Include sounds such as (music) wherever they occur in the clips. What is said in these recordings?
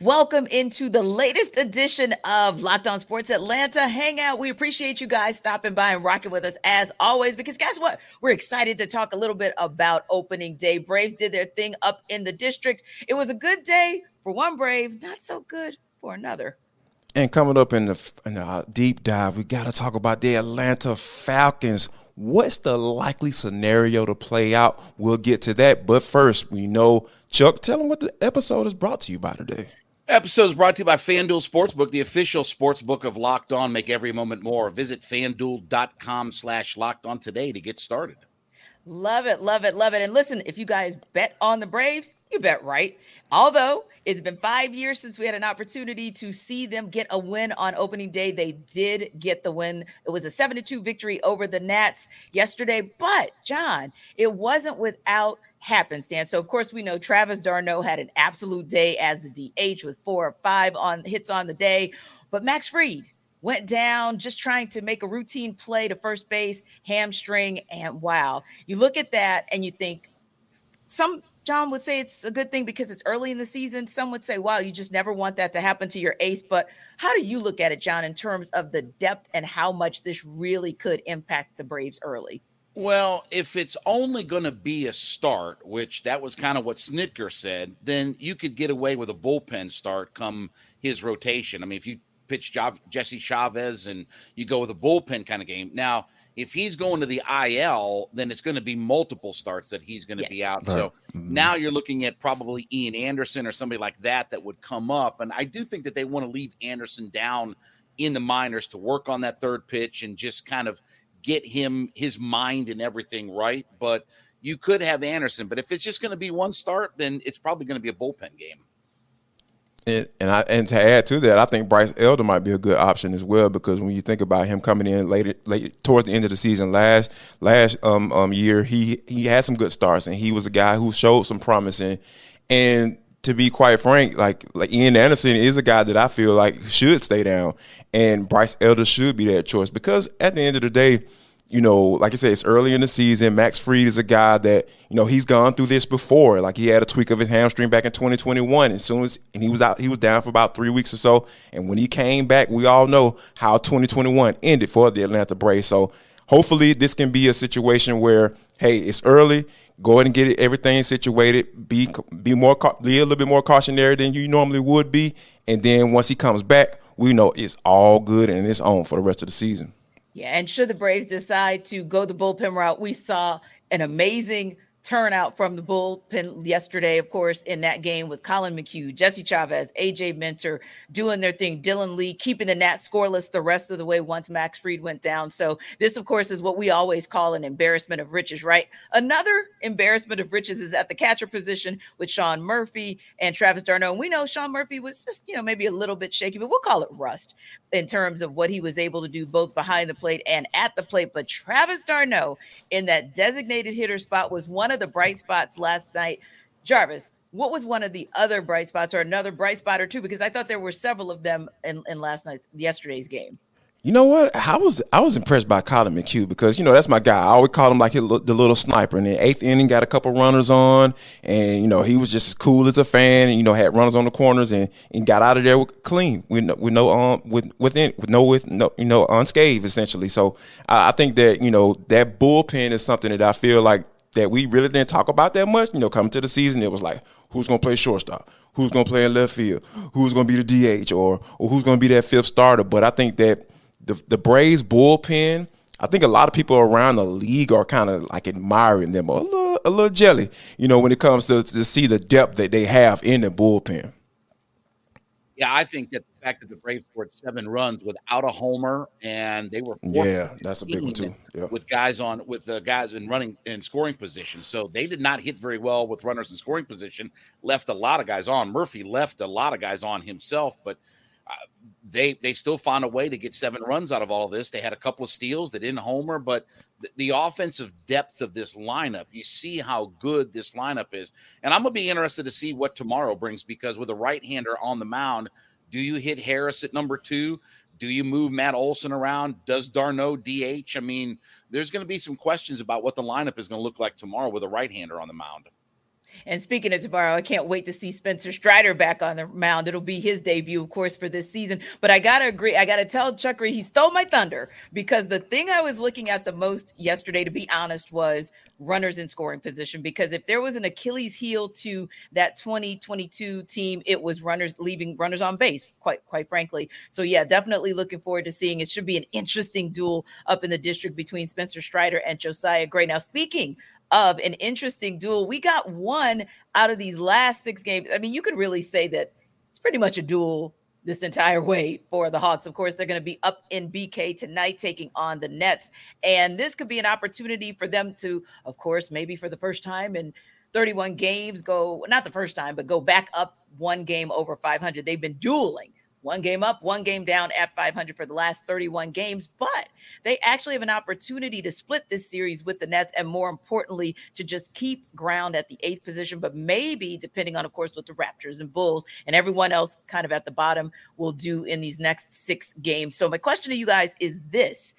Welcome into the latest edition of Locked On Sports Atlanta Hangout. We appreciate you guys stopping by and rocking with us as always, because guess what? We're excited to talk a little bit about opening day. Braves did their thing up in the district. It was a good day for one Brave, not so good for another. And coming up in the, in the uh, deep dive, we got to talk about the Atlanta Falcons. What's the likely scenario to play out? We'll get to that. But first, we know Chuck, tell them what the episode is brought to you by today. Episode is brought to you by FanDuel Sportsbook, the official sportsbook of Locked On. Make every moment more. Visit fanduel.com slash locked on today to get started. Love it, love it, love it. And listen, if you guys bet on the Braves, you bet right. Although it's been five years since we had an opportunity to see them get a win on opening day. They did get the win. It was a 7 2 victory over the Nats yesterday. But, Jon, it wasn't without happenstance. So, of course, we know Travis d'Arnaud had an absolute day as the DH with four or five on hits on the day. But Max Fried went down just trying to make a routine play to first base, hamstring, and wow. You look at that and you think some John would say it's a good thing because it's early in the season. Some would say, wow, you just never want that to happen to your ace. But how do you look at it, Jon, in terms of the depth and how much this really could impact the Braves early? Well, if it's only going to be a start, which that was kind of what Snitker said, then you could get away with a bullpen start come his rotation. I mean, if you pitch Jesse Chavez and you go with a bullpen kind of game. Now, if he's going to the IL, then it's going to be multiple starts that he's going to yes. be out. Right. So mm-hmm. now you're looking at probably Ian Anderson or somebody like that that would come up. And I do think that they want to leave Anderson down in the minors to work on that third pitch and just kind of – get him his mind and everything right. But you could have Anderson, but if it's just going to be one start, then it's probably going to be a bullpen game. And, and I and to add to that, I think Bryce Elder might be a good option as well because when you think about him coming in later, late towards the end of the season last last um, um year, he he had some good starts and he was a guy who showed some promise and and to be quite frank, like like Ian Anderson is a guy that I feel like should stay down, and Bryce Elder should be that choice because at the end of the day, you know, like I said, it's early in the season. Max Fried is a guy that you know he's gone through this before. Like he had a tweak of his hamstring back in 2021. As soon as and he was out, he was down for about three weeks or so. And when he came back, we all know how 2021 ended for the Atlanta Braves. So hopefully, this can be a situation where hey, it's early go ahead and get everything situated. Be be more be a little bit more cautionary than you normally would be, and then once he comes back, we know it's all good and it's on for the rest of the season. Yeah, and should the Braves decide to go the bullpen route, we saw an amazing turnout from the bullpen yesterday, of course, in that game with Collin McHugh, Jesse Chavez, AJ Minter doing their thing, Dylan Lee keeping the Nats scoreless the rest of the way once Max Fried went down. So, this, of course, is what we always call an embarrassment of riches, right? Another embarrassment of riches is at the catcher position with Sean Murphy and Travis d'Arnaud. And we know Sean Murphy was just, you know, maybe a little bit shaky, but we'll call it rust in terms of what he was able to do both behind the plate and at the plate. But Travis d'Arnaud in that designated hitter spot was one of the bright spots last night. Jarvis, what was one of the other bright spots or another bright spot or two? Because I thought there were several of them in, in last night's yesterday's game. You know what? I was I was impressed by Collin McHugh because you know that's my guy. I always call him like the little sniper. In the eighth inning, got a couple runners on, and you know he was just as cool as a fan. And you know had runners on the corners and, and got out of there with, clean with no, with no um with within with no with no you know unscathed essentially. So I, I think that you know that bullpen is something that I feel like that we really didn't talk about that much. You know, coming to the season, it was like who's gonna play shortstop, who's gonna play in left field, who's gonna be the DH, or or who's gonna be that fifth starter. But I think that the the Braves bullpen. I think a lot of people around the league are kind of like admiring them a little, a little jelly, you know, when it comes to to see the depth that they have in the bullpen. Yeah, I think that the fact that the Braves scored seven runs without a homer and they were yeah, that's a big one too. Yeah. With guys on with the guys in running in scoring position, so they did not hit very well with runners in scoring position. Left a lot of guys on. Murphy left a lot of guys on himself, but uh, they they still found a way to get seven runs out of all of this. They had a couple of steals, they didn't homer, but the, the offensive depth of this lineup, you see how good this lineup is. And I'm gonna be interested to see what tomorrow brings because with a right-hander on the mound, do you hit Harris at number two? Do you move Matt Olson around? Does d'Arnaud DH? I mean, there's going to be some questions about what the lineup is going to look like tomorrow with a right-hander on the mound. And speaking of tomorrow, I can't wait to see Spencer Strider back on the mound. It'll be his debut, of course, for this season. But I gotta agree, I gotta tell Chuckery he stole my thunder because the thing I was looking at the most yesterday, to be honest, was runners in scoring position. Because if there was an Achilles heel to that 2022 team, it was runners leaving runners on base, quite quite frankly. So yeah, definitely looking forward to seeing it should be an interesting duel up in the district between Spencer Strider and Josiah Gray. Now, speaking of an interesting duel. We got one out of these last six games. I mean, you could really say that it's pretty much a duel this entire way for the Hawks. Of course, they're going to be up in BK tonight taking on the Nets. And this could be an opportunity for them to, of course, maybe for the first time in 31 games, go not the first time, but go back up one game over 500. They've been dueling one game up, one game down at 500 for the last 31 games. But they actually have an opportunity to split this series with the Nets, and more importantly, to just keep ground at the eighth position. But maybe, depending on, of course, what the Raptors and Bulls and everyone else kind of at the bottom will do in these next six games. So, my question to you guys is this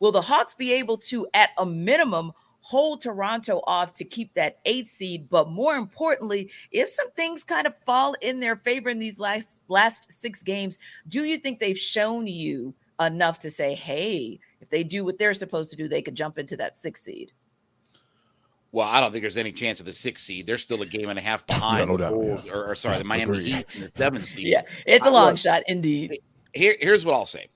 Will the Hawks be able to, at a minimum, hold Toronto off to keep that eighth seed. But more importantly, if some things kind of fall in their favor in these last last six games, do you think they've shown you enough to say, hey, if they do what they're supposed to do, they could jump into that sixth seed? Well, I don't think there's any chance of the sixth seed. They're still a game and a half (laughs) behind. no doubt, yeah. or, or, sorry, the Miami Heat in the seventh seed. Yeah, it's a long shot indeed. Here, here's what I'll say.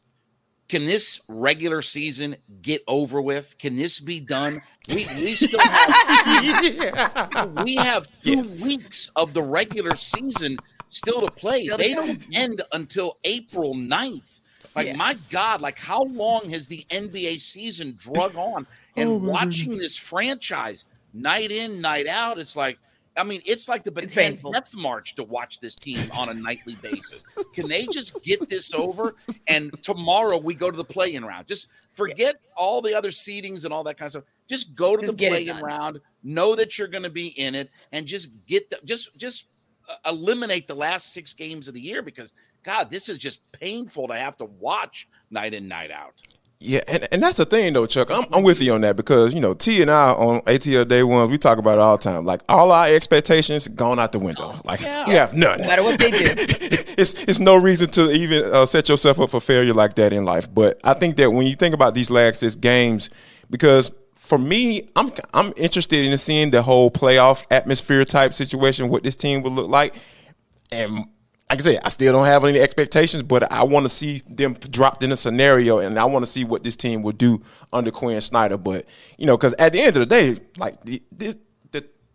Can this regular season get over with? Can this be done? We we still have (laughs) we have two yes. weeks of the regular season still to play. They don't end until April 9th. Like yes. my God, like how long has the NBA season drug on? And oh, watching this franchise night in, night out, it's like I mean, it's like the Bataan Death March to watch this team on a nightly basis. Can they just get this over? And tomorrow we go to the play-in round. Just forget all the other seedings and all that kind of stuff. Just go to just the play-in round. Know that you're going to be in it, and just get the just just uh, eliminate the last six games of the year because God, this is just painful to have to watch night in night out. Yeah, and, and that's the thing though, Chuck. I'm, I'm with you on that because you know T and I on ATL Day One, we talk about it all the time. Like all our expectations gone out the window. Like yeah. you have none. No matter what they do, (laughs) it's it's no reason to even uh, set yourself up for failure like that in life. But I think that when you think about these last six games, because for me, I'm I'm interested in seeing the whole playoff atmosphere type situation, what this team would look like, and like I said, I still don't have any expectations, but I want to see them dropped in a scenario, and I want to see what this team will do under Quinn Snyder. But you know, because at the end of the day, like this,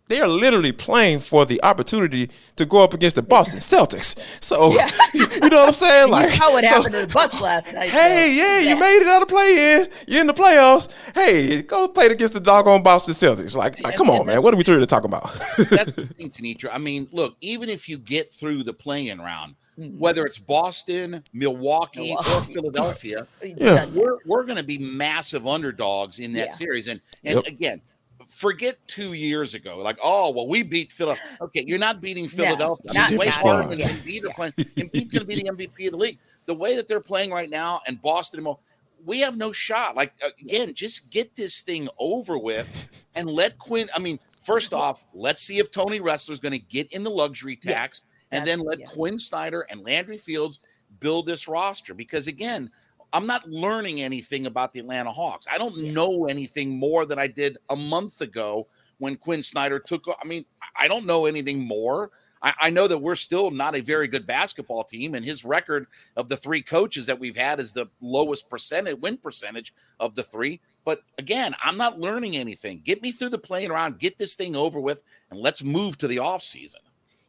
they are literally playing for the opportunity to go up against the Boston (laughs) Celtics. So yeah. (laughs) you know what I'm saying? (laughs) Like how what so, happened to the Bucks last night. Hey, so. yeah, you made it out of play in. You're in the playoffs. Hey, go play against the doggone Boston Celtics. Like, like come on, man. What are we trying to talk about? that's the thing, Tenitra. I mean, look, even if you get through the play-in round, mm-hmm. whether it's Boston, Milwaukee, Milwaukee. or Philadelphia, yeah. we're, we're going to be massive underdogs in that yeah. series. And and yep. again, forget two years ago. Like, oh, well, we beat Philadelphia. Okay, you're not beating Philadelphia. No, not way harder than Embiid are playing. Embiid's going to be the MVP of the league. The way that they're playing right now, and Boston, we have no shot. Like, again, just get this thing over with and let Quinn. I mean, first mm-hmm. off, let's see if Tony Ressler's going to get in the luxury tax, yes, and then let Quinn Snyder and Landry Fields build this roster. Because again, I'm not learning anything about the Atlanta Hawks. I don't know anything more than I did a month ago when Quinn Snyder took. I mean, I don't know anything more. I, I, know that we're still not a very good basketball team, and his record of the three coaches that we've had is the lowest percentage win percentage of the three. But again, I'm not learning anything. Get me through the playing around, get this thing over with, and let's move to the off season.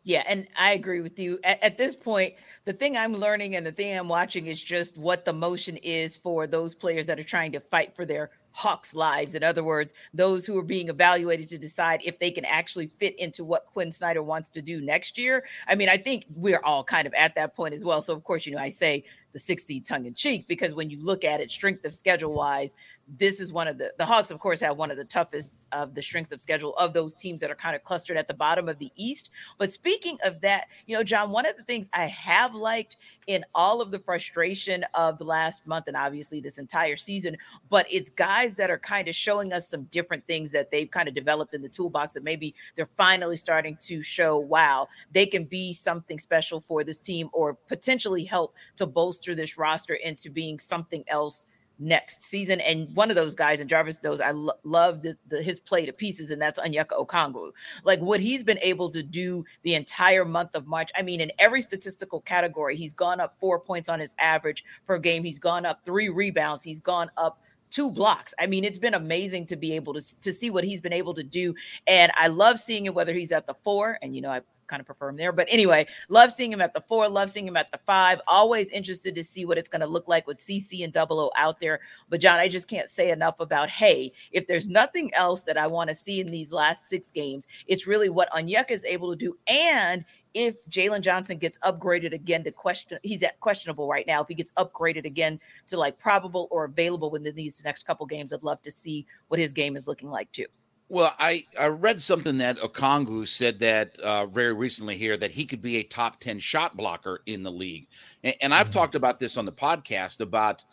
Yeah, and I agree with you. At, at, this point, the thing I'm learning and the thing I'm watching is just what the motion is for those players that are trying to fight for their Hawks lives. In other words, those who are being evaluated to decide if they can actually fit into what Quinn Snyder wants to do next year. I mean, I think we're all kind of at that point as well. So, of course, you know, I say the six seed tongue in cheek because when you look at it, strength of schedule wise, this is one of the the Hawks, of course, have one of the toughest of the strengths of schedule of those teams that are kind of clustered at the bottom of the East. But speaking of that, you know, Jon, one of the things I have liked in all of the frustration of the last month and obviously this entire season, but it's guys that are kind of showing us some different things that they've kind of developed in the toolbox that maybe they're finally starting to show, wow, they can be something special for this team or potentially help to bolster this roster into being something else next season. And one of those guys, and Jarvis knows, I lo- love the, the, his play to pieces, and that's Onyeka Okongwu. Like what he's been able to do the entire month of March. I mean, in every statistical category, he's gone up four points on his average per game. He's gone up three rebounds. He's gone up two blocks. I mean, it's been amazing to be able to to see what he's been able to do, and I love seeing it whether he's at the four. And you know, I kind of prefer him there. But anyway, love seeing him at the four, love seeing him at the five. Always interested to see what it's going to look like with CC and Double O out there. But Jon, I just can't say enough about hey, if there's nothing else that I want to see in these last six games, it's really what Onyeka is able to do. And if Jalen Johnson gets upgraded again to question, he's at questionable right now. If he gets upgraded again to like probable or available within these next couple games, I'd love to see what his game is looking like too. Well, I, I read something that Okongwu said that uh, very recently here that he could be a top 10 shot blocker in the league. And, and I've mm-hmm. talked about this on the podcast about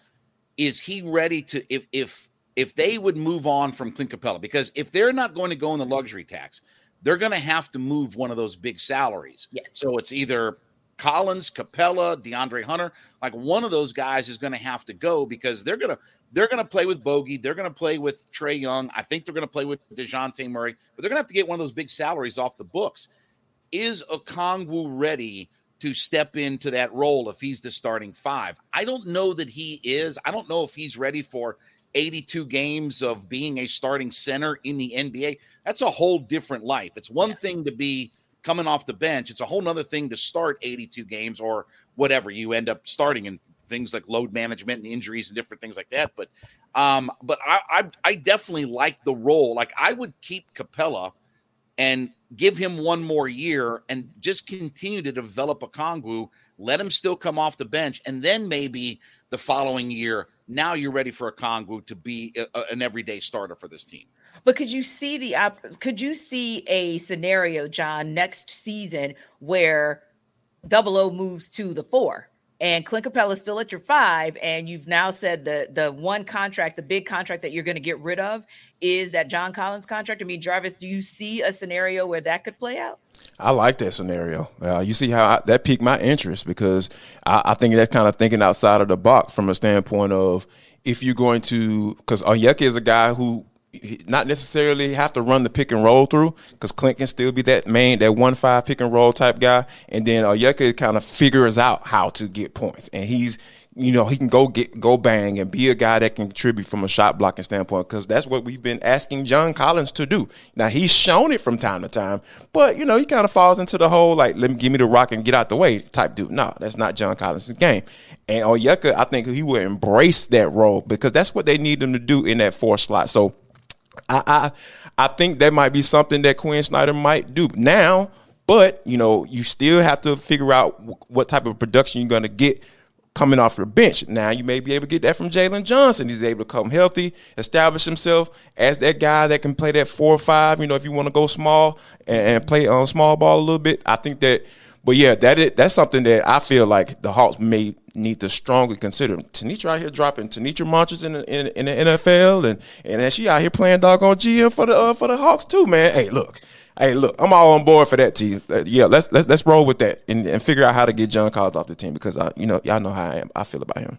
is he ready to if if if they would move on from Clint Capela because if they're not going to go in the luxury tax, they're going to have to move one of those big salaries. Yes. So it's either Collins, Capela, DeAndre Hunter, like one of those guys is going to have to go because they're going to they're going to play with Bogey. They're going to play with Trae Young. I think they're going to play with Dejounte Murray, but they're going to have to get one of those big salaries off the books. Is Okongwu ready to step into that role if he's the starting five? I don't know that he is. I don't know if he's ready for 82 games of being a starting center in the NBA. That's a whole different life. It's one yeah. thing to be coming off the bench. It's a whole nother thing to start 82 games or whatever you end up starting in things like load management and injuries and different things like that. But um, but I, I, I definitely like the role. Like I would keep Capela and give him one more year and just continue to develop Okongwu. Let him still come off the bench, and then maybe the following year, now you're ready for Okongwu to be a, a, an everyday starter for this team. But could you see the op- could you see a scenario, Jon, next season where Double O moves to the four? and Clint Capela is still at your five, and you've now said the the one contract, the big contract that you're going to get rid of is that John Collins contract. I mean, Jarvis, do you see a scenario where that could play out? I like that scenario. Uh, you see how I, that piqued my interest because I, I think that's kind of thinking outside of the box from a standpoint of if you're going to, because Onyeka is a guy who not necessarily have to run the pick and roll through because Clint can still be that main, that one five pick and roll type guy. And then Onyeka kind of figures out how to get points. And he's, you know, he can go get, go bang and be a guy that can contribute from a shot blocking standpoint because that's what we've been asking John Collins to do. Now, he's shown it from time to time, but, you know, he kind of falls into the whole, like, let me give me the rock and get out the way type dude. No, that's not John Collins' game. And Onyeka, I think he will embrace that role because that's what they need him to do in that four slot. So, I, I I think that might be something that Quinn Snyder might do now. But you know, you still have to figure out what type of production you're going to get coming off your bench. Now you may be able to get that from Jalen Johnson. He's able to come healthy, establish himself as that guy that can play that four or five. You know, if you want to go small and, and play on small ball a little bit, I think that but yeah, that is, that's something that I feel like the Hawks may need to strongly consider. Tenitra out here dropping Tenitra Monsters in the, in, in, the NFL, and and she out here playing doggone GM for the uh, for the Hawks too, man. Hey, look, hey, look, I'm all on board for that. T. Uh, yeah, let's let's let's roll with that and, and figure out how to get John Collins off the team because I, you know, y'all know how I am. I feel about him.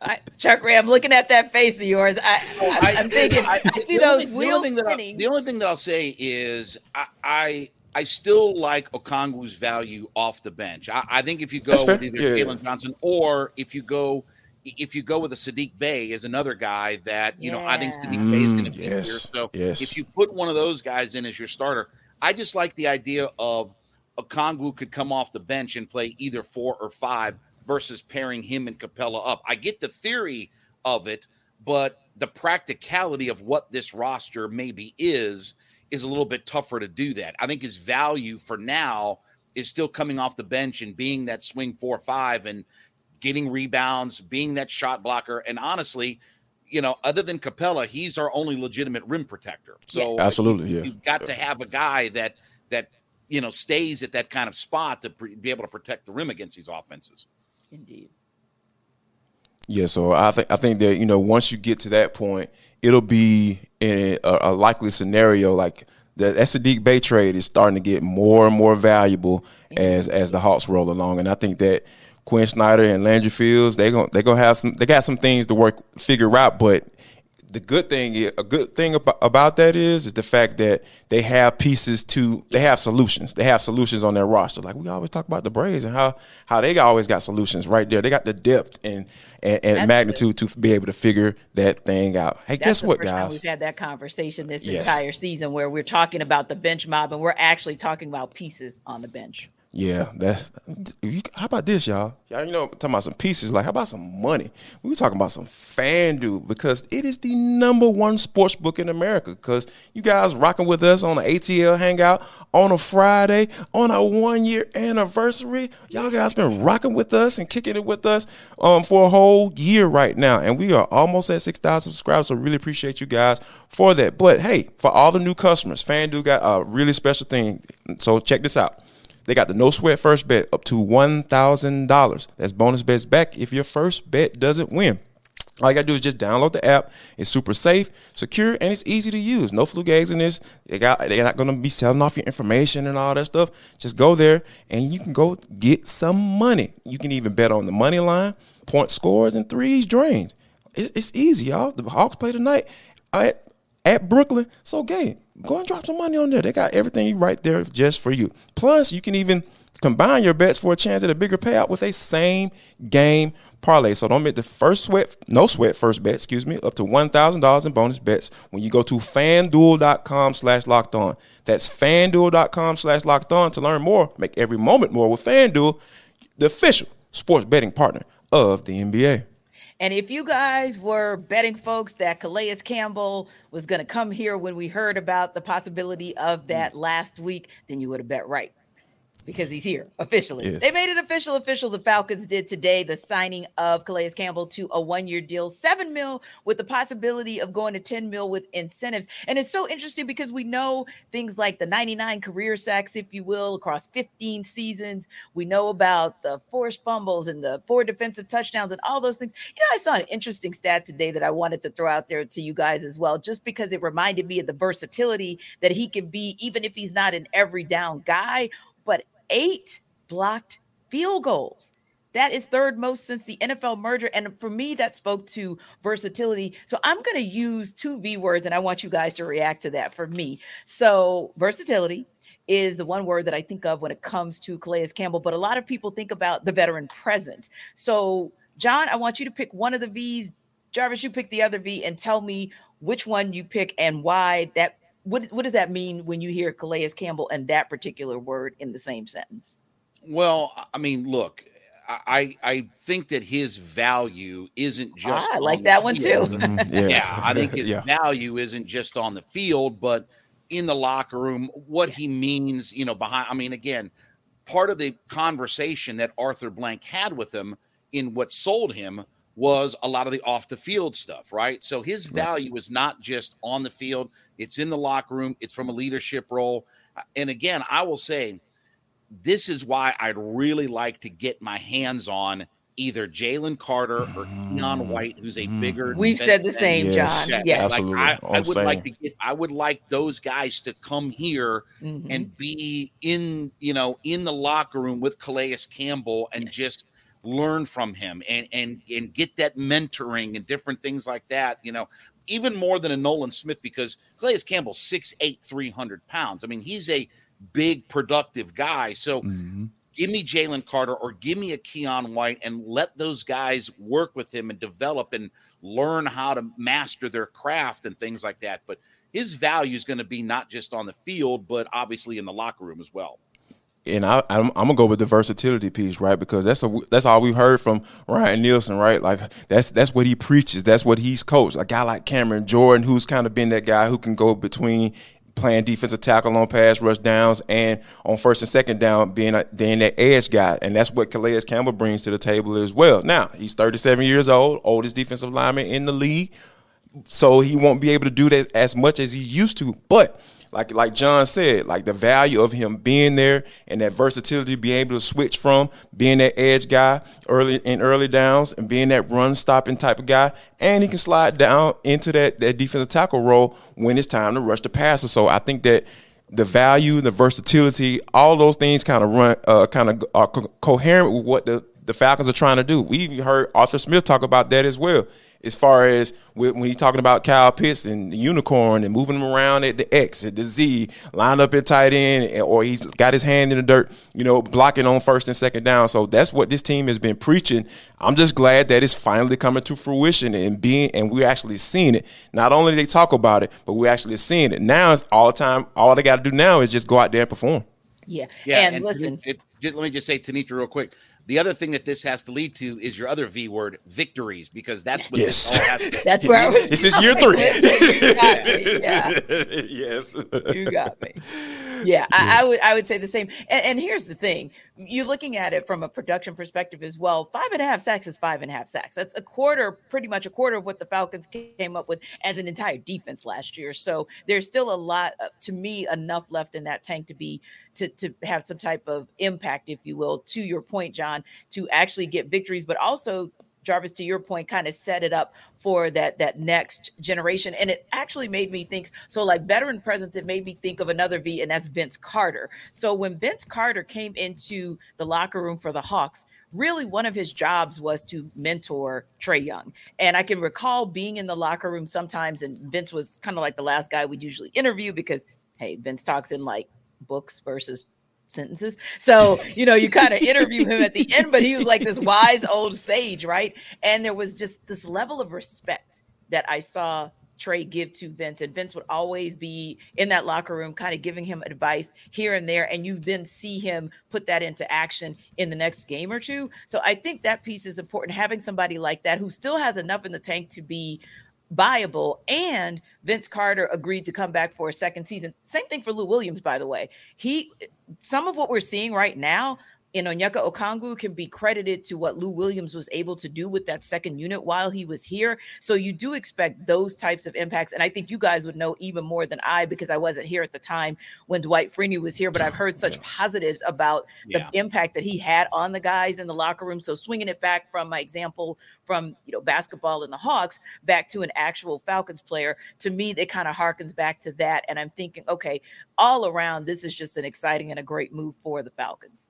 I, Chuckery, I'm looking at that face of yours. I, am thinking, I, I see those only, wheels the spinning. the only thing that I'll say is I, I still like Okongwu's value off the bench. I, I think if you go with either yeah, Jalen yeah. Johnson or if you go if you go with a Saddiq Bey is another guy that you yeah. know I think Saddiq Bey is going to mm, be yes. here. So yes. if you put one of those guys in as your starter, I just like the idea of Okongwu could come off the bench and play either four or five versus pairing him and Capela up. I get the theory of it, but the practicality of what this roster maybe is is a little bit tougher to do that. I think his value for now is still coming off the bench and being that swing four or five and getting rebounds, being that shot blocker. And honestly, you know, other than Capela, he's our only legitimate rim protector. So absolutely, you, yeah. You've got to have a guy that that you know stays at that kind of spot to pre- be able to protect the rim against these offenses. Indeed. Yeah, so I think I think that you know once you get to that point, it'll be in a, a likely scenario like the Saddiq Bey trade is starting to get more and more valuable as as the Hawks roll along, and I think that Quinn Snyder and Landry Fields they gonna they gonna have some they got some things to work figure out, but the good thing a good thing about, about that is is the fact that they have pieces to they have solutions. They have solutions on their roster. Like we always talk about the Braves and how how they always got solutions right there. They got the depth and and, and magnitude to be able to figure that thing out. Hey That's guess what guys? we've had that conversation this Yes. entire season where we're talking about the bench mob and we're actually talking about pieces on the bench. Yeah, that's. You, how about this, y'all? Y'all, you know, talking about some pieces. Like, how about some money? We were talking about some FanDuel because it is the number one sports book in America. Because you guys rocking with us on the ATL Hangout on a Friday on our one year anniversary. Y'all guys been rocking with us and kicking it with us um for a whole year right now, and we are almost at six thousand subscribers. So really appreciate you guys for that. But hey, for all the new customers, FanDuel got a really special thing. So check this out. They got the no sweat first bet up to one thousand dollars. That's bonus bets back if your first bet doesn't win. All you gotta do is just download the app. It's super safe, secure, and it's easy to use. No flu gags in this. They got they're not gonna be selling off your information and all that stuff. Just go there and you can go get some money. You can even bet on the money line, point scores, and threes drained. It's, it's easy, y'all. The Hawks play tonight at, at Brooklyn. So gay. Go and drop some money on there. They got everything right there just for you. Plus, you can even combine your bets for a chance at a bigger payout with a same game parlay. So don't make the first sweat, no sweat first bet, excuse me, up to $1,000 in bonus bets when you go to fanduel.com slash locked on. That's fanduel.com slash locked on to learn more. Make every moment more with FanDuel, the official sports betting partner of the NBA. And if you guys were betting folks that Calais Campbell was going to come here when we heard about the possibility of that mm. last week, then you would have bet right because he's here officially. Yes. They made it official. Official. The Falcons did today the signing of Calais Campbell to a one-year deal, seven mil, with the possibility of going to ten mil with incentives. And it's so interesting because we know things like the 99 career sacks, if you will, across 15 seasons. We know about the forced fumbles and the four defensive touchdowns and all those things. You know, I saw an interesting stat today that I wanted to throw out there to you guys as well, just because it reminded me of the versatility that he can be, even if he's not an every down guy. Eight blocked field goals. That is third most since the NFL merger. And for me, that spoke to versatility. So I'm going to use two V words and I want you guys to react to that for me. So, versatility is the one word that I think of when it comes to Calais Campbell, but a lot of people think about the veteran presence. So, Jon, I want you to pick one of the V's. Jarvis, you pick the other V and tell me which one you pick and why that what, what does that mean when you hear Calais Campbell and that particular word in the same sentence? Well, I mean, look, I I think that his value isn't just. Ah, I like the that one field. too. Mhm, (laughs) Yeah. yeah. I think his yeah. value isn't just on the field, but in the locker room, what he means, you know, behind. I mean, again, part of the conversation that Arthur Blank had with him in what sold him was a lot of the off the field stuff, right? So his value is not just on the field, it's in the locker room, it's from a leadership role. Uh, and again, I will say this is why I'd really like to get my hands on either Jalen Carter or Keion mm-hmm. White, who's a mm-hmm. bigger. We've said the same, end. Yes. John. Yeah, Yes. Absolutely. I, I I'm would like to get. I would like those guys to come here Mhm. and be in, you know, in the locker room with Calais Campbell and just learn from him and and and get that mentoring and different things like that. You know, even more than a Nolan Smith because Calais Campbell's 6'8", 300 pounds. I mean, he's a big, productive guy. So Mhm. give me Jalen Carter or give me a Keion White and let those guys work with him and develop and learn how to master their craft and things like that. But his value is going to be not just on the field, but obviously in the locker room as well. And I, I'm, I'm gonna go with the versatility piece, right? Because that's a that's all we've heard from Ryan Nielsen, right? Like that's that's what he preaches. That's what he's coached. A guy like Cameron Jordan, who's kind of been that guy who can go between playing defensive tackle on pass rush downs and on first and second down being a, being that edge guy, and that's what Calais Campbell brings to the table as well. Now he's 37 years old, oldest defensive lineman in the league, so he won't be able to do that as much as he used to, but like like Jon said, like the value of him being there and that versatility, being able to switch from being that edge guy early in early downs and being that run stopping type of guy, and he can slide down into that that defensive tackle role when it's time to rush the passer. So I think that the value, the versatility, all those things kind of run, uh, kind of are co- coherent with what the the Falcons are trying to do. We even heard Arthur Smith talk about that as well as far as when he's talking about Kyle Pitts and the unicorn and moving him around at the X, at the Z, lined up at tight end, or he's got his hand in the dirt, you know, blocking on first and second down. So that's what this team has been preaching. I'm just glad that it's finally coming to fruition and being, and we're actually seeing it. Not only they talk about it, but we're actually seeing it. Now it's all the time. All they got to do now is just go out there and perform. Yeah. Yeah. And, and listen, it, it, let me just say, Tenitra, real quick the other thing that this has to lead to is your other V word, victories, because that's what yes. this all has to (laughs) That's where I was This is year three. (laughs) yeah. Yes. You got me. Yeah, I, I, would I would say the same. And, and, here's the thing: you're looking at it from a production perspective as well. Five and a half sacks is five and a half sacks. That's a quarter, pretty much a quarter of what the Falcons came up with as an entire defense last year. So there's still a lot, uh, to me, enough left in that tank to be to to have some type of impact, if you will. To your point, Jon, to actually get victories, but also Jarvis, to your point, kind of set it up for that that next generation. And it actually made me think so like veteran presence, it made me think of another V, and that's Vince Carter. So when Vince Carter came into the locker room for the Hawks, really one of his jobs was to mentor Trae Young. And I can recall being in the locker room sometimes, and Vince was kind of like the last guy we'd usually interview because hey, Vince talks in like books versus sentences. So, you know, you kind of interview him at the end, but he was like this wise old sage, right? And there was just this level of respect that I saw Trae give to Vince. And Vince would always be in that locker room, kind of giving him advice here and there. And you then see him put that into action in the next game or two. So I think that piece is important. Having somebody like that who still has enough in the tank to be viable. And Vince Carter agreed to come back for a second season. Same thing for Lou Williams, by the way. He some of what we're seeing right now in Onyeka Okongwu can be credited to what Lou Williams was able to do with that second unit while he was here. So you do expect those types of impacts. And I think you guys would know even more than I because I wasn't here at the time when Dwight Freeney was here, but I've heard such yeah. positives about yeah. the impact that he had on the guys in the locker room. So swinging it back from my example from, you know, basketball and the Hawks back to an actual Falcons player, to me, it kind of harkens back to that. And I'm thinking, okay, all around, this is just an exciting and a great move for the Falcons.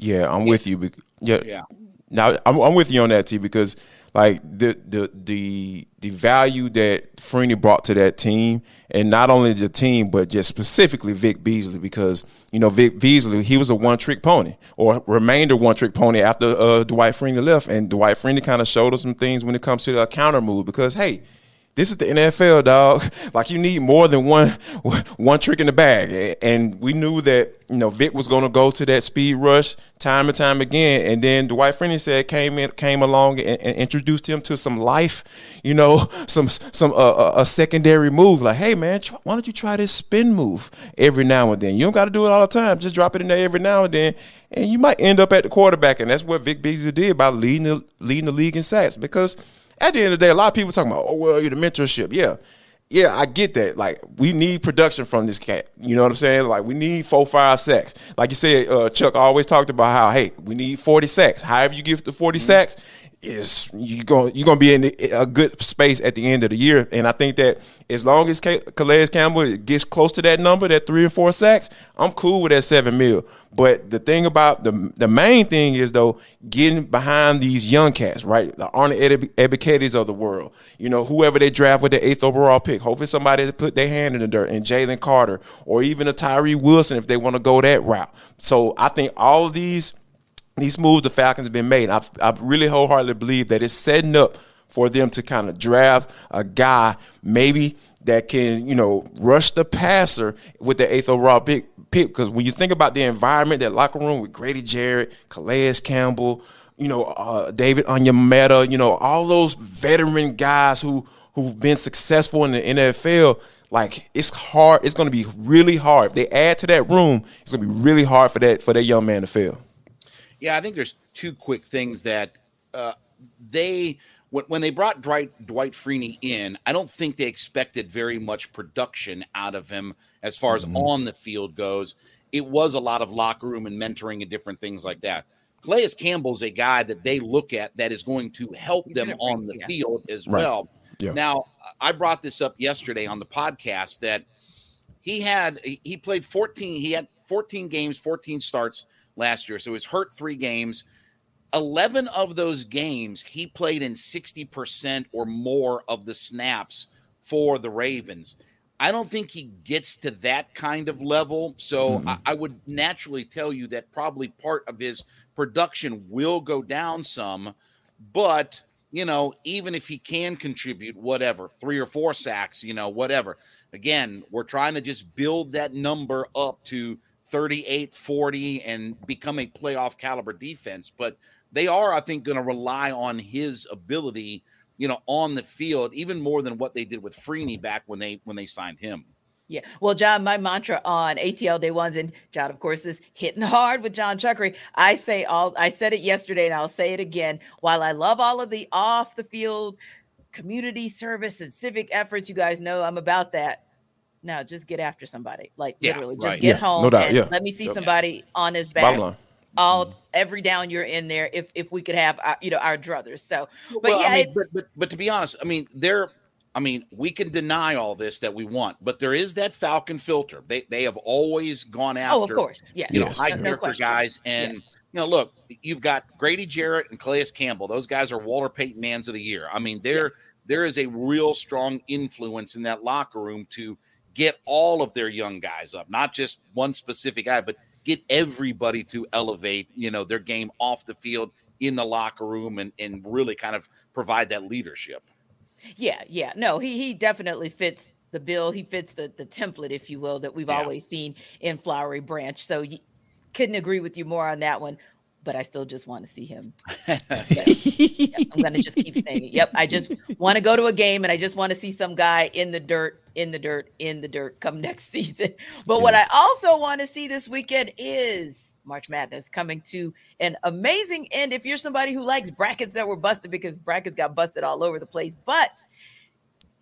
Yeah, I'm with you. Yeah, yeah. Now I'm, I'm with you on that too because like the the the the value that Freeney brought to that team, and not only the team, but just specifically Vic Beasley, because you know Vic Beasley, he was a one trick pony or remained a one trick pony after uh, Dwight Freeney left, and Dwight Freeney kind of showed us some things when it comes to the counter move because hey this is the NFL, dog. (laughs) Like you need more than one (laughs) one trick in the bag. And we knew that you know Vic was going to go to that speed rush time and time again. And then Dwight Freeney said came in came along and, and introduced him to some life, you know, (laughs) some some uh, a secondary move. Like, hey man, why don't you try this spin move every now and then? You don't got to do it all the time. Just drop it in there every now and then, and you might end up at the quarterback. And that's what Vic Beasley did by leading the leading the league in sacks because at the end of the day, a lot of people talking about, oh well, you're the mentorship. Yeah. Yeah, I get that. Like, we need production from this cat. You know what I'm saying? Like, we need four, five sacks. Like you said, uh, Chuck always talked about how, hey, we need 40 sacks. However you give the 40 mm-hmm. sacks, is you going you're to be in a good space at the end of the year. And I think that as long as Calais Campbell gets close to that number, that three or four sacks, I'm cool with that seven mil. But the thing about the the main thing is though getting behind these young cats, right? The Arnold Ebiketies of the world, you know, whoever they draft with the eighth overall pick. Hopefully somebody put their hand in the dirt, and Jalen Carter, or even a Tyree Wilson if they want to go that route. So I think all of these these moves the Falcons have been made. I, I really wholeheartedly believe that it's setting up for them to kind of draft a guy maybe that can, you know, rush the passer with the eighth overall pick. Because when you think about the environment, that locker room with Grady Jarrett, Calais Campbell, you know, uh, David Onyemata, you know, all those veteran guys who who've been successful in the NFL, like it's hard. It's going to be really hard. If they add to that room, it's going to be really hard for that for that young man to fail. Yeah, I think there's two quick things that uh, they when, when they brought Dwight, Dwight Freeney in, I don't think they expected very much production out of him as far as mm-hmm. on the field goes. It was a lot of locker room and mentoring and different things like that. Calais Campbell's a guy that they look at that is going to help He's them on the yeah. field as right. well. Yeah. Now, I brought this up yesterday on the podcast that he had he played 14 he had 14 games, 14 starts last year. So he's hurt 3 games. 11 of those games he played in 60% or more of the snaps for the Ravens. I don't think he gets to that kind of level. So mm-hmm. I, I, would naturally tell you that probably part of his production will go down some. But, you know, even if he can contribute, whatever, three or four sacks, you know, whatever. Again, we're trying to just build that number up to 38, 40 and become a playoff caliber defense. But they are, I think, going to rely on his ability, you know, on the field even more than what they did with Freeney back when they when they signed him. Yeah. Well, Jon, my mantra on ATL day ones, and Jon, of course, is hitting hard with Jon Chuckery. I say all I said it yesterday and I'll say it again. While I love all of the off the field community service and civic efforts, you guys know I'm about that. Now just get after somebody. Like yeah, literally, just right. get yeah, home no doubt, and yeah. let me see somebody on his back all mm-hmm. every down you're in there if if we could have our, you know our druthers so but well, yeah I mean, but, but but to be honest i mean there i mean we can deny all this that we want but there is that falcon filter they they have always gone after oh of course yeah you yes. know high no, character guys and yes. you know look you've got grady jarrett and calais campbell those guys are walter payton mans of the year i mean there yes. there is a real strong influence in that locker room to get all of their young guys up not just one specific guy but get everybody to elevate, you know, their game off the field, in the locker room, and and really kind of provide that leadership. Yeah, yeah. No, he he definitely fits the bill. He fits the the template, if you will, that we've yeah. always seen in Flowery Branch. So you, couldn't agree with you more on that one but I still just want to see him. yeah, (laughs) I'm going to just keep saying it. Yep. I just want to go to a game and I just want to see some guy in the dirt, in the dirt, in the dirt come (laughs) next season. But what I also want to see this weekend is March Madness coming to an amazing end. If you're somebody who likes brackets that were busted because brackets got busted all over the place, but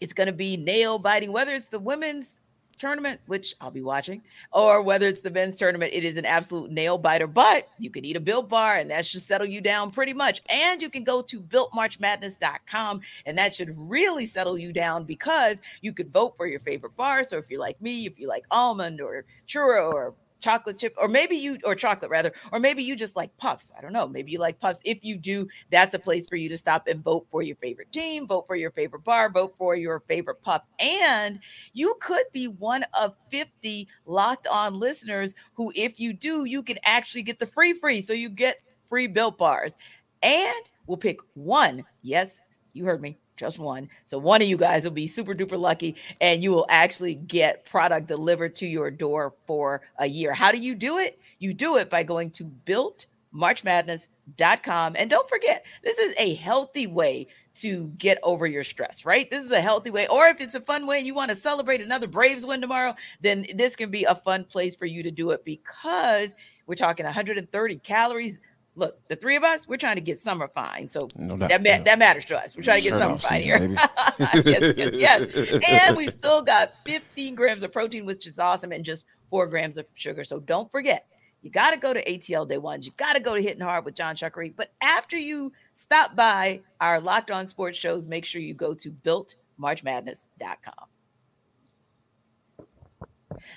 it's going to be nail biting, whether it's the women's tournament, which I'll be watching, or whether it's the men's tournament, it is an absolute nail biter. But you can eat a built bar and that should settle you down pretty much. And you can go to builtmarchmadness.com and that should really settle you down because you could vote for your favorite bar. So if you're like me, if you like almond or churro or chocolate chip, or maybe you, or chocolate rather, or maybe you just like puffs. I don't know. Maybe you like puffs. If you do, that's a place for you to stop and vote for your favorite team, vote for your favorite bar, vote for your favorite puff. And you could be one of 50 locked on listeners who, if you do, you can actually get the free free. So you get free built bars. And we'll pick one. Yes, you heard me just one. So one of you guys will be super duper lucky and you will actually get product delivered to your door for a year. How do you do it? You do it by going to builtmarchmadness.com. And don't forget, this is a healthy way to get over your stress, right? This is a healthy way. Or if it's a fun way and you want to celebrate another Braves win tomorrow, then this can be a fun place for you to do it because we're talking 130 calories look, the three of us, we're trying to get summer fine. So no, that, that, ma- that, matters to us. We're trying to get summer fine here. (laughs) yes, yes, yes. And we've still got 15 grams of protein, which is awesome, and just four grams of sugar. So don't forget, you got to go to ATL Day Ones. You got to go to Hitting Hard with Jon Chuckery. But after you stop by our Locked On Sports shows, make sure you go to builtmarchmadness.com.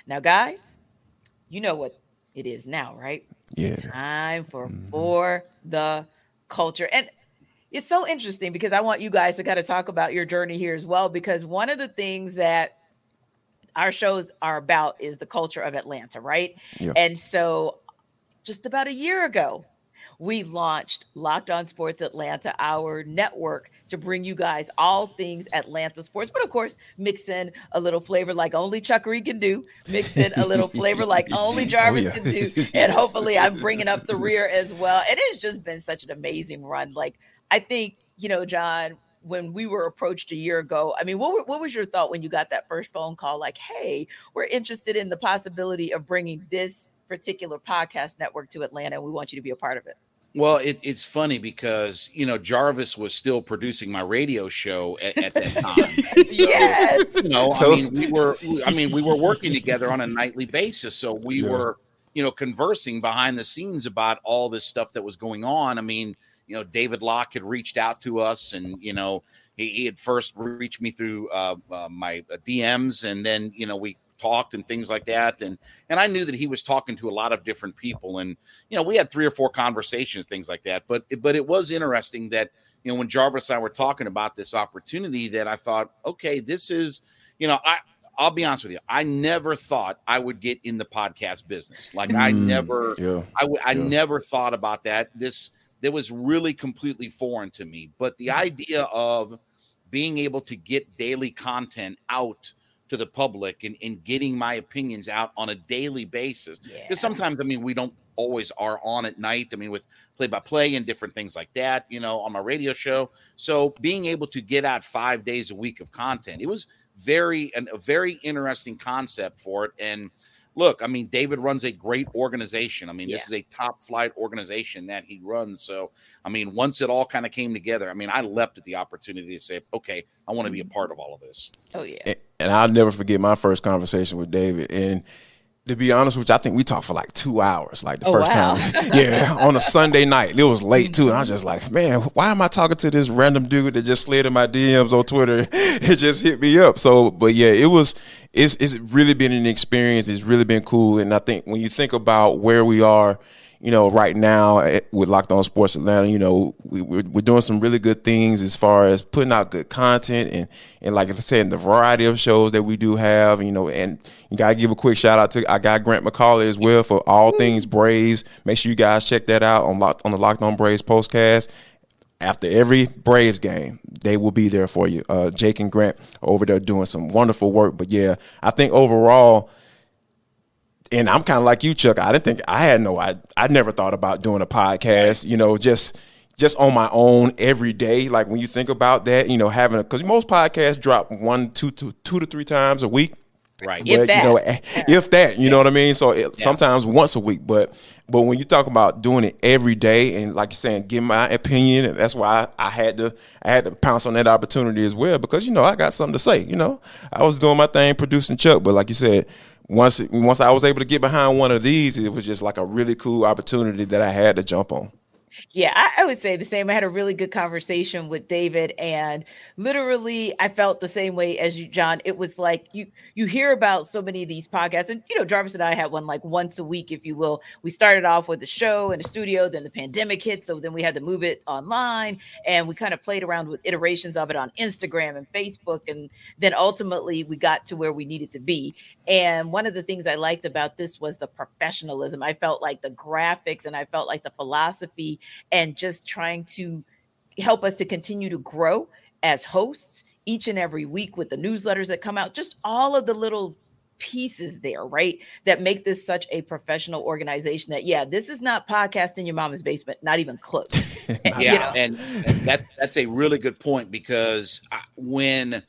Now, guys, you know what it is now, right? Yeah. Time for mm-hmm. for the culture. And it's so interesting because I want you guys to kind of talk about your journey here as well. Because one of the things that our shows are about is the culture of Atlanta, right? Yeah. And so just about a year ago, we launched Locked On Sports Atlanta, our network, to bring you guys all things Atlanta sports. But of course, mix in a little flavor like only Chuckery can do, mix in a little flavor like (laughs) only oh, Jarvis oh, yeah. can do. (laughs) And hopefully, I'm bringing up the rear as well. It has just been such an amazing run. Like, I think, you know, Jon, when we were approached a year ago. I mean, what what was your thought when you got that first phone call? Like, hey, we're interested in the possibility of bringing this particular podcast network to Atlanta, and we want you to be a part of it. Well, it, it's funny because you know Jarvis was still producing my radio show at, at that time. (laughs) yes, you know, so, I mean, we were, I mean, we were working together on a nightly basis, so we yeah. were, you know, conversing behind the scenes about all this stuff that was going on. I mean, you know, David Locke had reached out to us, and you know, he, he had first reached me through uh, uh, my uh, DMs, and then you know, we talked and things like that and and I knew that he was talking to a lot of different people and you know we had three or four conversations things like that but but it was interesting that you know when Jarvis and I were talking about this opportunity that I thought okay this is you know I I'll be honest with you. I never thought I would get in the podcast business. Like I mm, never, yeah, I, w- I yeah. never thought about that. This that was really completely foreign to me. But the mm-hmm. idea of being able to get daily content out to the public and, and getting my opinions out on a daily basis. Because yeah. sometimes, I mean, we don't always are on at night. I mean, with play by play and different things like that, you know, on my radio show. So being able to get out five days a week of content, it was very an, a very interesting concept for it. And look, I mean, David runs a great organization. I mean, yeah. this is a top flight organization that he runs. So, I mean, once it all kind of came together, I mean, I leapt at the opportunity to say, okay, I want to be a mm-hmm. part of all of this. Oh, yeah and I'll never forget my first conversation with David. And to be honest with you, I think we talked for like two hours, like the oh, first wow. time. (laughs) Yeah, on a Sunday night. It was late too. And I was just like, man, why am I talking to this random dude that just slid in my DMs on Twitter? (laughs) It just hit me up. So, but yeah, it was, it's, it's really been an experience. It's really been cool. And I think when you think about where we are, you know, right now eh, with Locked On Sports Atlanta, you know, we, we're, we're doing some really good things as far as putting out good content and, and like I said, the variety of shows that we do have, you know, and you got to give a quick shout out to, I got Grant McCauley as well for all things Braves. Make sure you guys check that out on, Locked, on the Locked On Braves postcast after every Braves game, they will be there for you. Uh, Jake and Grant over there doing some wonderful work. But yeah, I think overall, and I'm kind of like you, Chuck. I didn't think I had no. I I never thought about doing a podcast. You know, just just on my own every day. Like when you think about that, you know, having because most podcasts drop one, two, two, two to three times a week. Right. But, eh, if that. You know, yeah. if that, you yeah. know what I mean. So it, yeah. sometimes once a week, but but when you talk about doing it every day and like you're saying, give my opinion, and that's why I, I, had to I had to pounce on that opportunity as well because you know I got something to say. You know, I was doing my thing producing Chuck, but like you said, once once I was able to get behind one of these, it was just like a really cool opportunity that I had to jump on. Yeah, I, I, would say the same. I had a really good conversation with David, and literally, I felt the same way as you, Jon. It was like you you hear about so many of these podcasts, and you know, Jarvis and I had one like once a week, if you will. We started off with the show in the studio, then the pandemic hit, so then we had to move it online, and we kind of played around with iterations of it on Instagram and Facebook, and then ultimately we got to where we needed to be. And one of the things I liked about this was the professionalism. I felt like the graphics, and I felt like the philosophy and just trying to help us to continue to grow as hosts each and every week with the newsletters that come out, just all of the little pieces there, right? That make this such a professional organization that, yeah, this is not podcast in your mama's basement, not even close. (laughs) yeah. You know? and, and that, that's a really good point because when,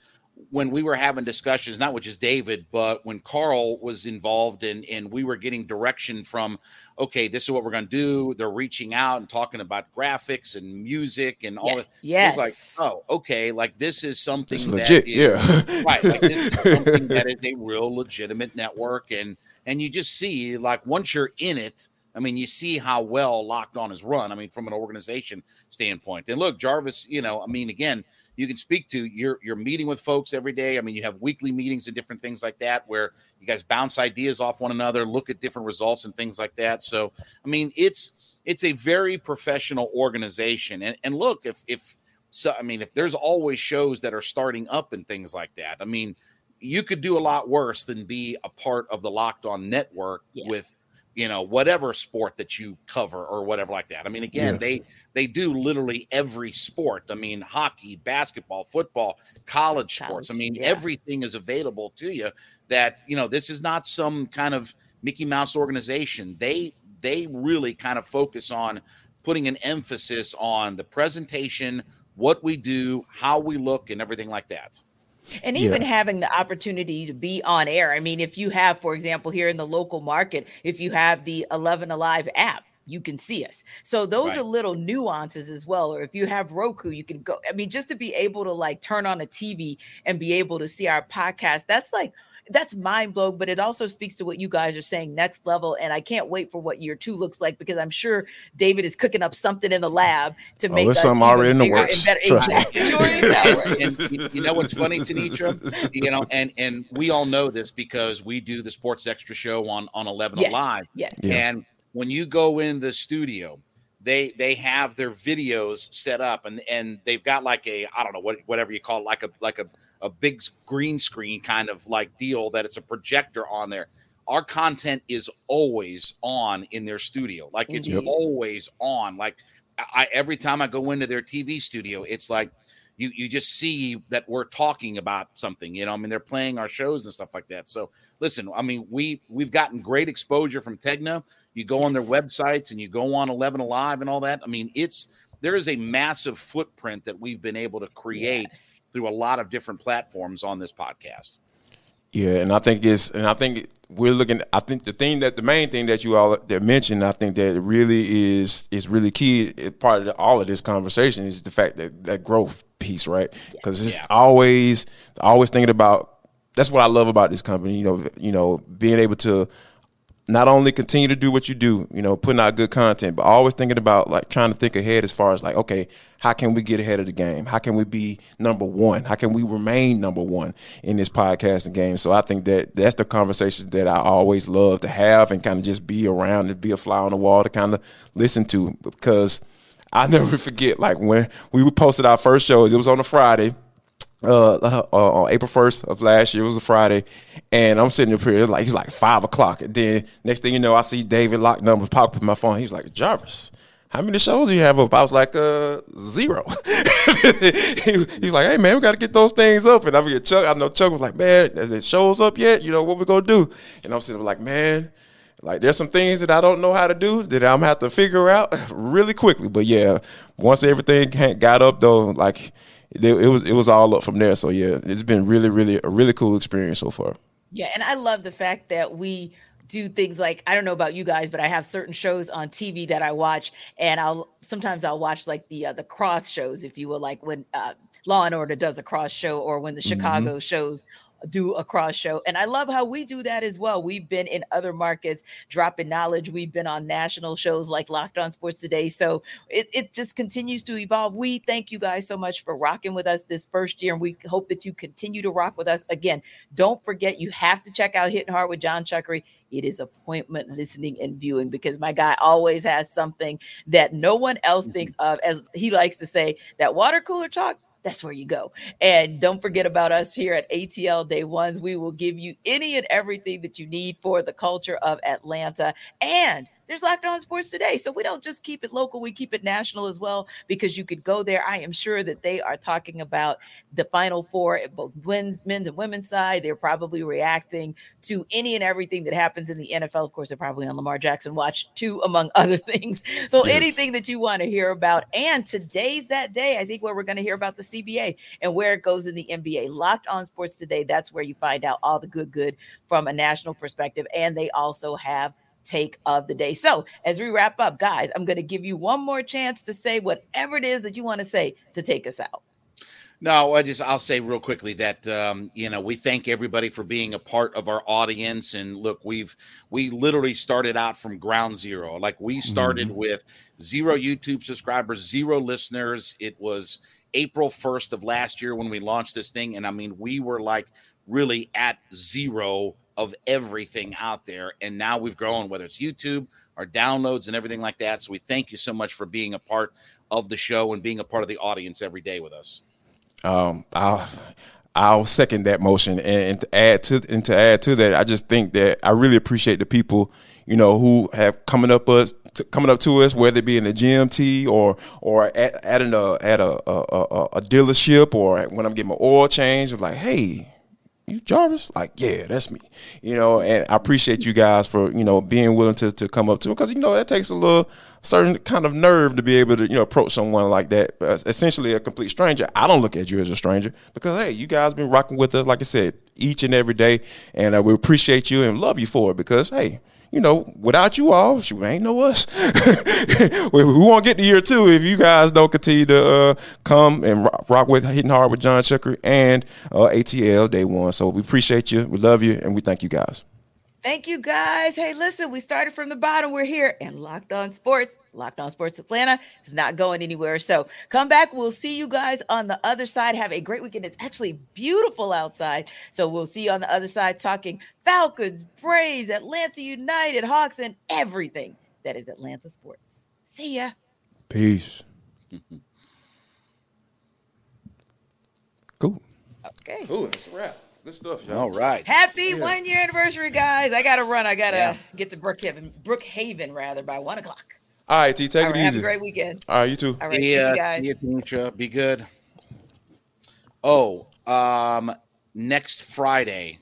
when we were having discussions, not with just David, but when Carl was involved and and we were getting direction from, okay, this is what we're going to do. They're reaching out and talking about graphics and music and all yes, that. Yes. It's like, oh, okay, like this is something it's legit, is, yeah, (laughs) right. Like this is something that is a real legitimate network, and and you just see like once you're in it. I mean, you see how well Locked On is run. I mean, from an organization standpoint. And look, Jarvis, you know, I mean, again, you can speak to. You're you're meeting with folks every day. I mean, you have weekly meetings and different things like that where you guys bounce ideas off one another, look at different results and things like that. So, I mean, it's it's a very professional organization. And and look, if if so, I mean, if there's always shows that are starting up and things like that. I mean, you could do a lot worse than be a part of the Locked On Network yeah. with you know whatever sport that you cover or whatever like that i mean again yeah. they they do literally every sport i mean hockey basketball football college sports i mean yeah. everything is available to you that you know this is not some kind of mickey mouse organization they they really kind of focus on putting an emphasis on the presentation what we do, how we look, and everything like that. And even yeah. having the opportunity to be on air. I mean, if you have, for example, here in the local market, if you have the 11 Alive app, you can see us. So those right. are little nuances as well. Or if you have Roku, you can go. I mean, just to be able to like turn on a TV and be able to see our podcast, that's like that's mind blowing, but it also speaks to what you guys are saying next level. And I can't wait for what year two looks like because I'm sure David is cooking up something in the lab to oh, make us something already in the works. Exactly. (laughs) and you know what's funny, Tenitra? You know, and and we all know this because we do the Sports Extra show on on Eleven yes. Alive. Yes. Yeah. And when you go in the studio, they they have their videos set up and and they've got like a I don't know what whatever you call it, like a like a a big green screen kind of like deal that it's a projector on there. Our content is always on in their studio. Like it's mm-hmm. yep. always on. Like I every time I go into their TV studio, it's like you you just see that we're talking about something. You know, I mean, they're playing our shows and stuff like that. So listen, I mean, we we've gotten great exposure from Tegna. You go yes. on their websites and you go on Eleven Alive and all that. I mean, it's there is a massive footprint that we've been able to create yes through a lot of different platforms on this podcast. Yeah, and I think it's and I think we're looking. I think the thing that the main thing that you all that mentioned, I think that really is is really key. Part of the, all of this conversation is the fact that that growth piece, right? Because it's yeah. always always thinking about. That's what I love about this company. You know, you know, being able to not only continue to do what you do, you know, putting out good content, but always thinking about like trying to think ahead as far as like, okay, how can we get ahead of the game? How can we be number one? How can we remain number one in this podcasting game? So I think that that's the conversations that I always love to have and kind of just be around and be a fly on the wall to kind of listen to because I never (laughs) forget like when we posted our first shows, it was on a Friday uh, uh, on April first of last year. It was a Friday, and I'm sitting up here like he's like five o'clock, and then next thing you know, I see David Locke numbers pop up in my phone. He's like Jarvis. How many shows do you have up? I was like, uh, zero. (laughs) he, he's like, hey man, we got to get those things up. And I mean, Chuck, I know Chuck was like, man, the shows up yet? You know what we gonna do? And I'm sitting like, man, like there's some things that I don't know how to do that I'm gonna have to figure out (laughs) really quickly. But yeah, once everything got up though, like it, it was it was all up from there. So yeah, it's been really really a really cool experience so far. Yeah, and I love the fact that we do things like I don't know about you guys, but I have certain shows on TV that I watch, and I'll sometimes I'll watch like the uh, the cross shows, if you will, like when uh, Law and Order does a cross show, or when the mm-hmm. Chicago shows do a cross show. And I love how we do that as well. We've been in other markets dropping knowledge. We've been on national shows like Locked On Sports Today. So it, it just continues to evolve. We thank you guys so much for rocking with us this first year. And we hope that you continue to rock with us. Again, don't forget, you have to check out Hitting Hard with Jon Chuckery. It is appointment listening and viewing because my guy always has something that no one else mm-hmm. thinks of. As he likes to say, that water cooler talk that's where you go. And don't forget about us here at ATL Day Ones. We will give you any and everything that you need for the culture of Atlanta. And there's Locked On Sports Today. So we don't just keep it local, we keep it national as well because you could go there. I am sure that they are talking about the Final Four at both men's, men's and women's side. They're probably reacting to any and everything that happens in the NFL. Of course, they're probably on Lamar Jackson watch too, among (laughs) other things. So yes. anything that you want to hear about. And today's that day, I think, where we're going to hear about the CBA and where it goes in the NBA. Locked On Sports Today. That's where you find out all the good, good from a national perspective. And they also have take of the day. So, as we wrap up, guys, I'm going to give you one more chance to say whatever it is that you want to say to take us out. No, I just I'll say real quickly that um, you know we thank everybody for being a part of our audience. And look, we've we literally started out from ground zero. Like we started mm-hmm. with zero YouTube subscribers, zero listeners. It was April first of last year when we launched this thing, and I mean we were like really at zero of everything out there. And now we've grown, whether it's YouTube, our downloads, and everything like that. So we thank you so much for being a part of the show and being a part of the audience every day with us. Um, I'll I'll second that motion, and, and to add to and to add to that, I just think that I really appreciate the people you know who have coming up us coming up to us, whether it be in the GMT or or at, at, an, uh, at a, a, a, a dealership or when I'm getting my oil change, like, hey, you Jarvis? Like, yeah, that's me. You know, and I appreciate you guys for, you know, being willing to, to come up to because, you know, that takes a little certain kind of nerve to be able to, you know, approach someone like that. essentially a complete stranger. I don't look at you as a stranger because, hey, you guys been rocking with us, like I said, each and every day. And uh, we appreciate you and love you for it because, hey, you know, without you all, shoot, ain't no us. we, we won't get to year two if you guys don't continue to uh, come and rock, rock, with Hitting Hard with Jon Chuckery and uh, ATL Day One. So we appreciate you, we love you, and we thank you guys. Thank you guys. Hey, listen, we started from the bottom. We're here and Locked On Sports, Locked On Sports Atlanta is not going anywhere. So come back. We'll see you guys on the other side. Have a great weekend. It's actually beautiful outside. So we'll see you on the other side talking Falcons, Braves, Atlanta United, Hawks, and everything that is Atlanta sports. See ya. Peace. (laughs) cool. Okay. Cool. That's a wrap. Good stuff, y'all. All right. Happy yeah. one year anniversary, guys. I got to run. I got to yeah. get to Brookhaven, Brookhaven rather, by one o'clock. All right, T. Take All it right, easy. Have a great weekend. All right, you too. All right, yeah, you guys. Yeah, be good. Oh, um, next Friday,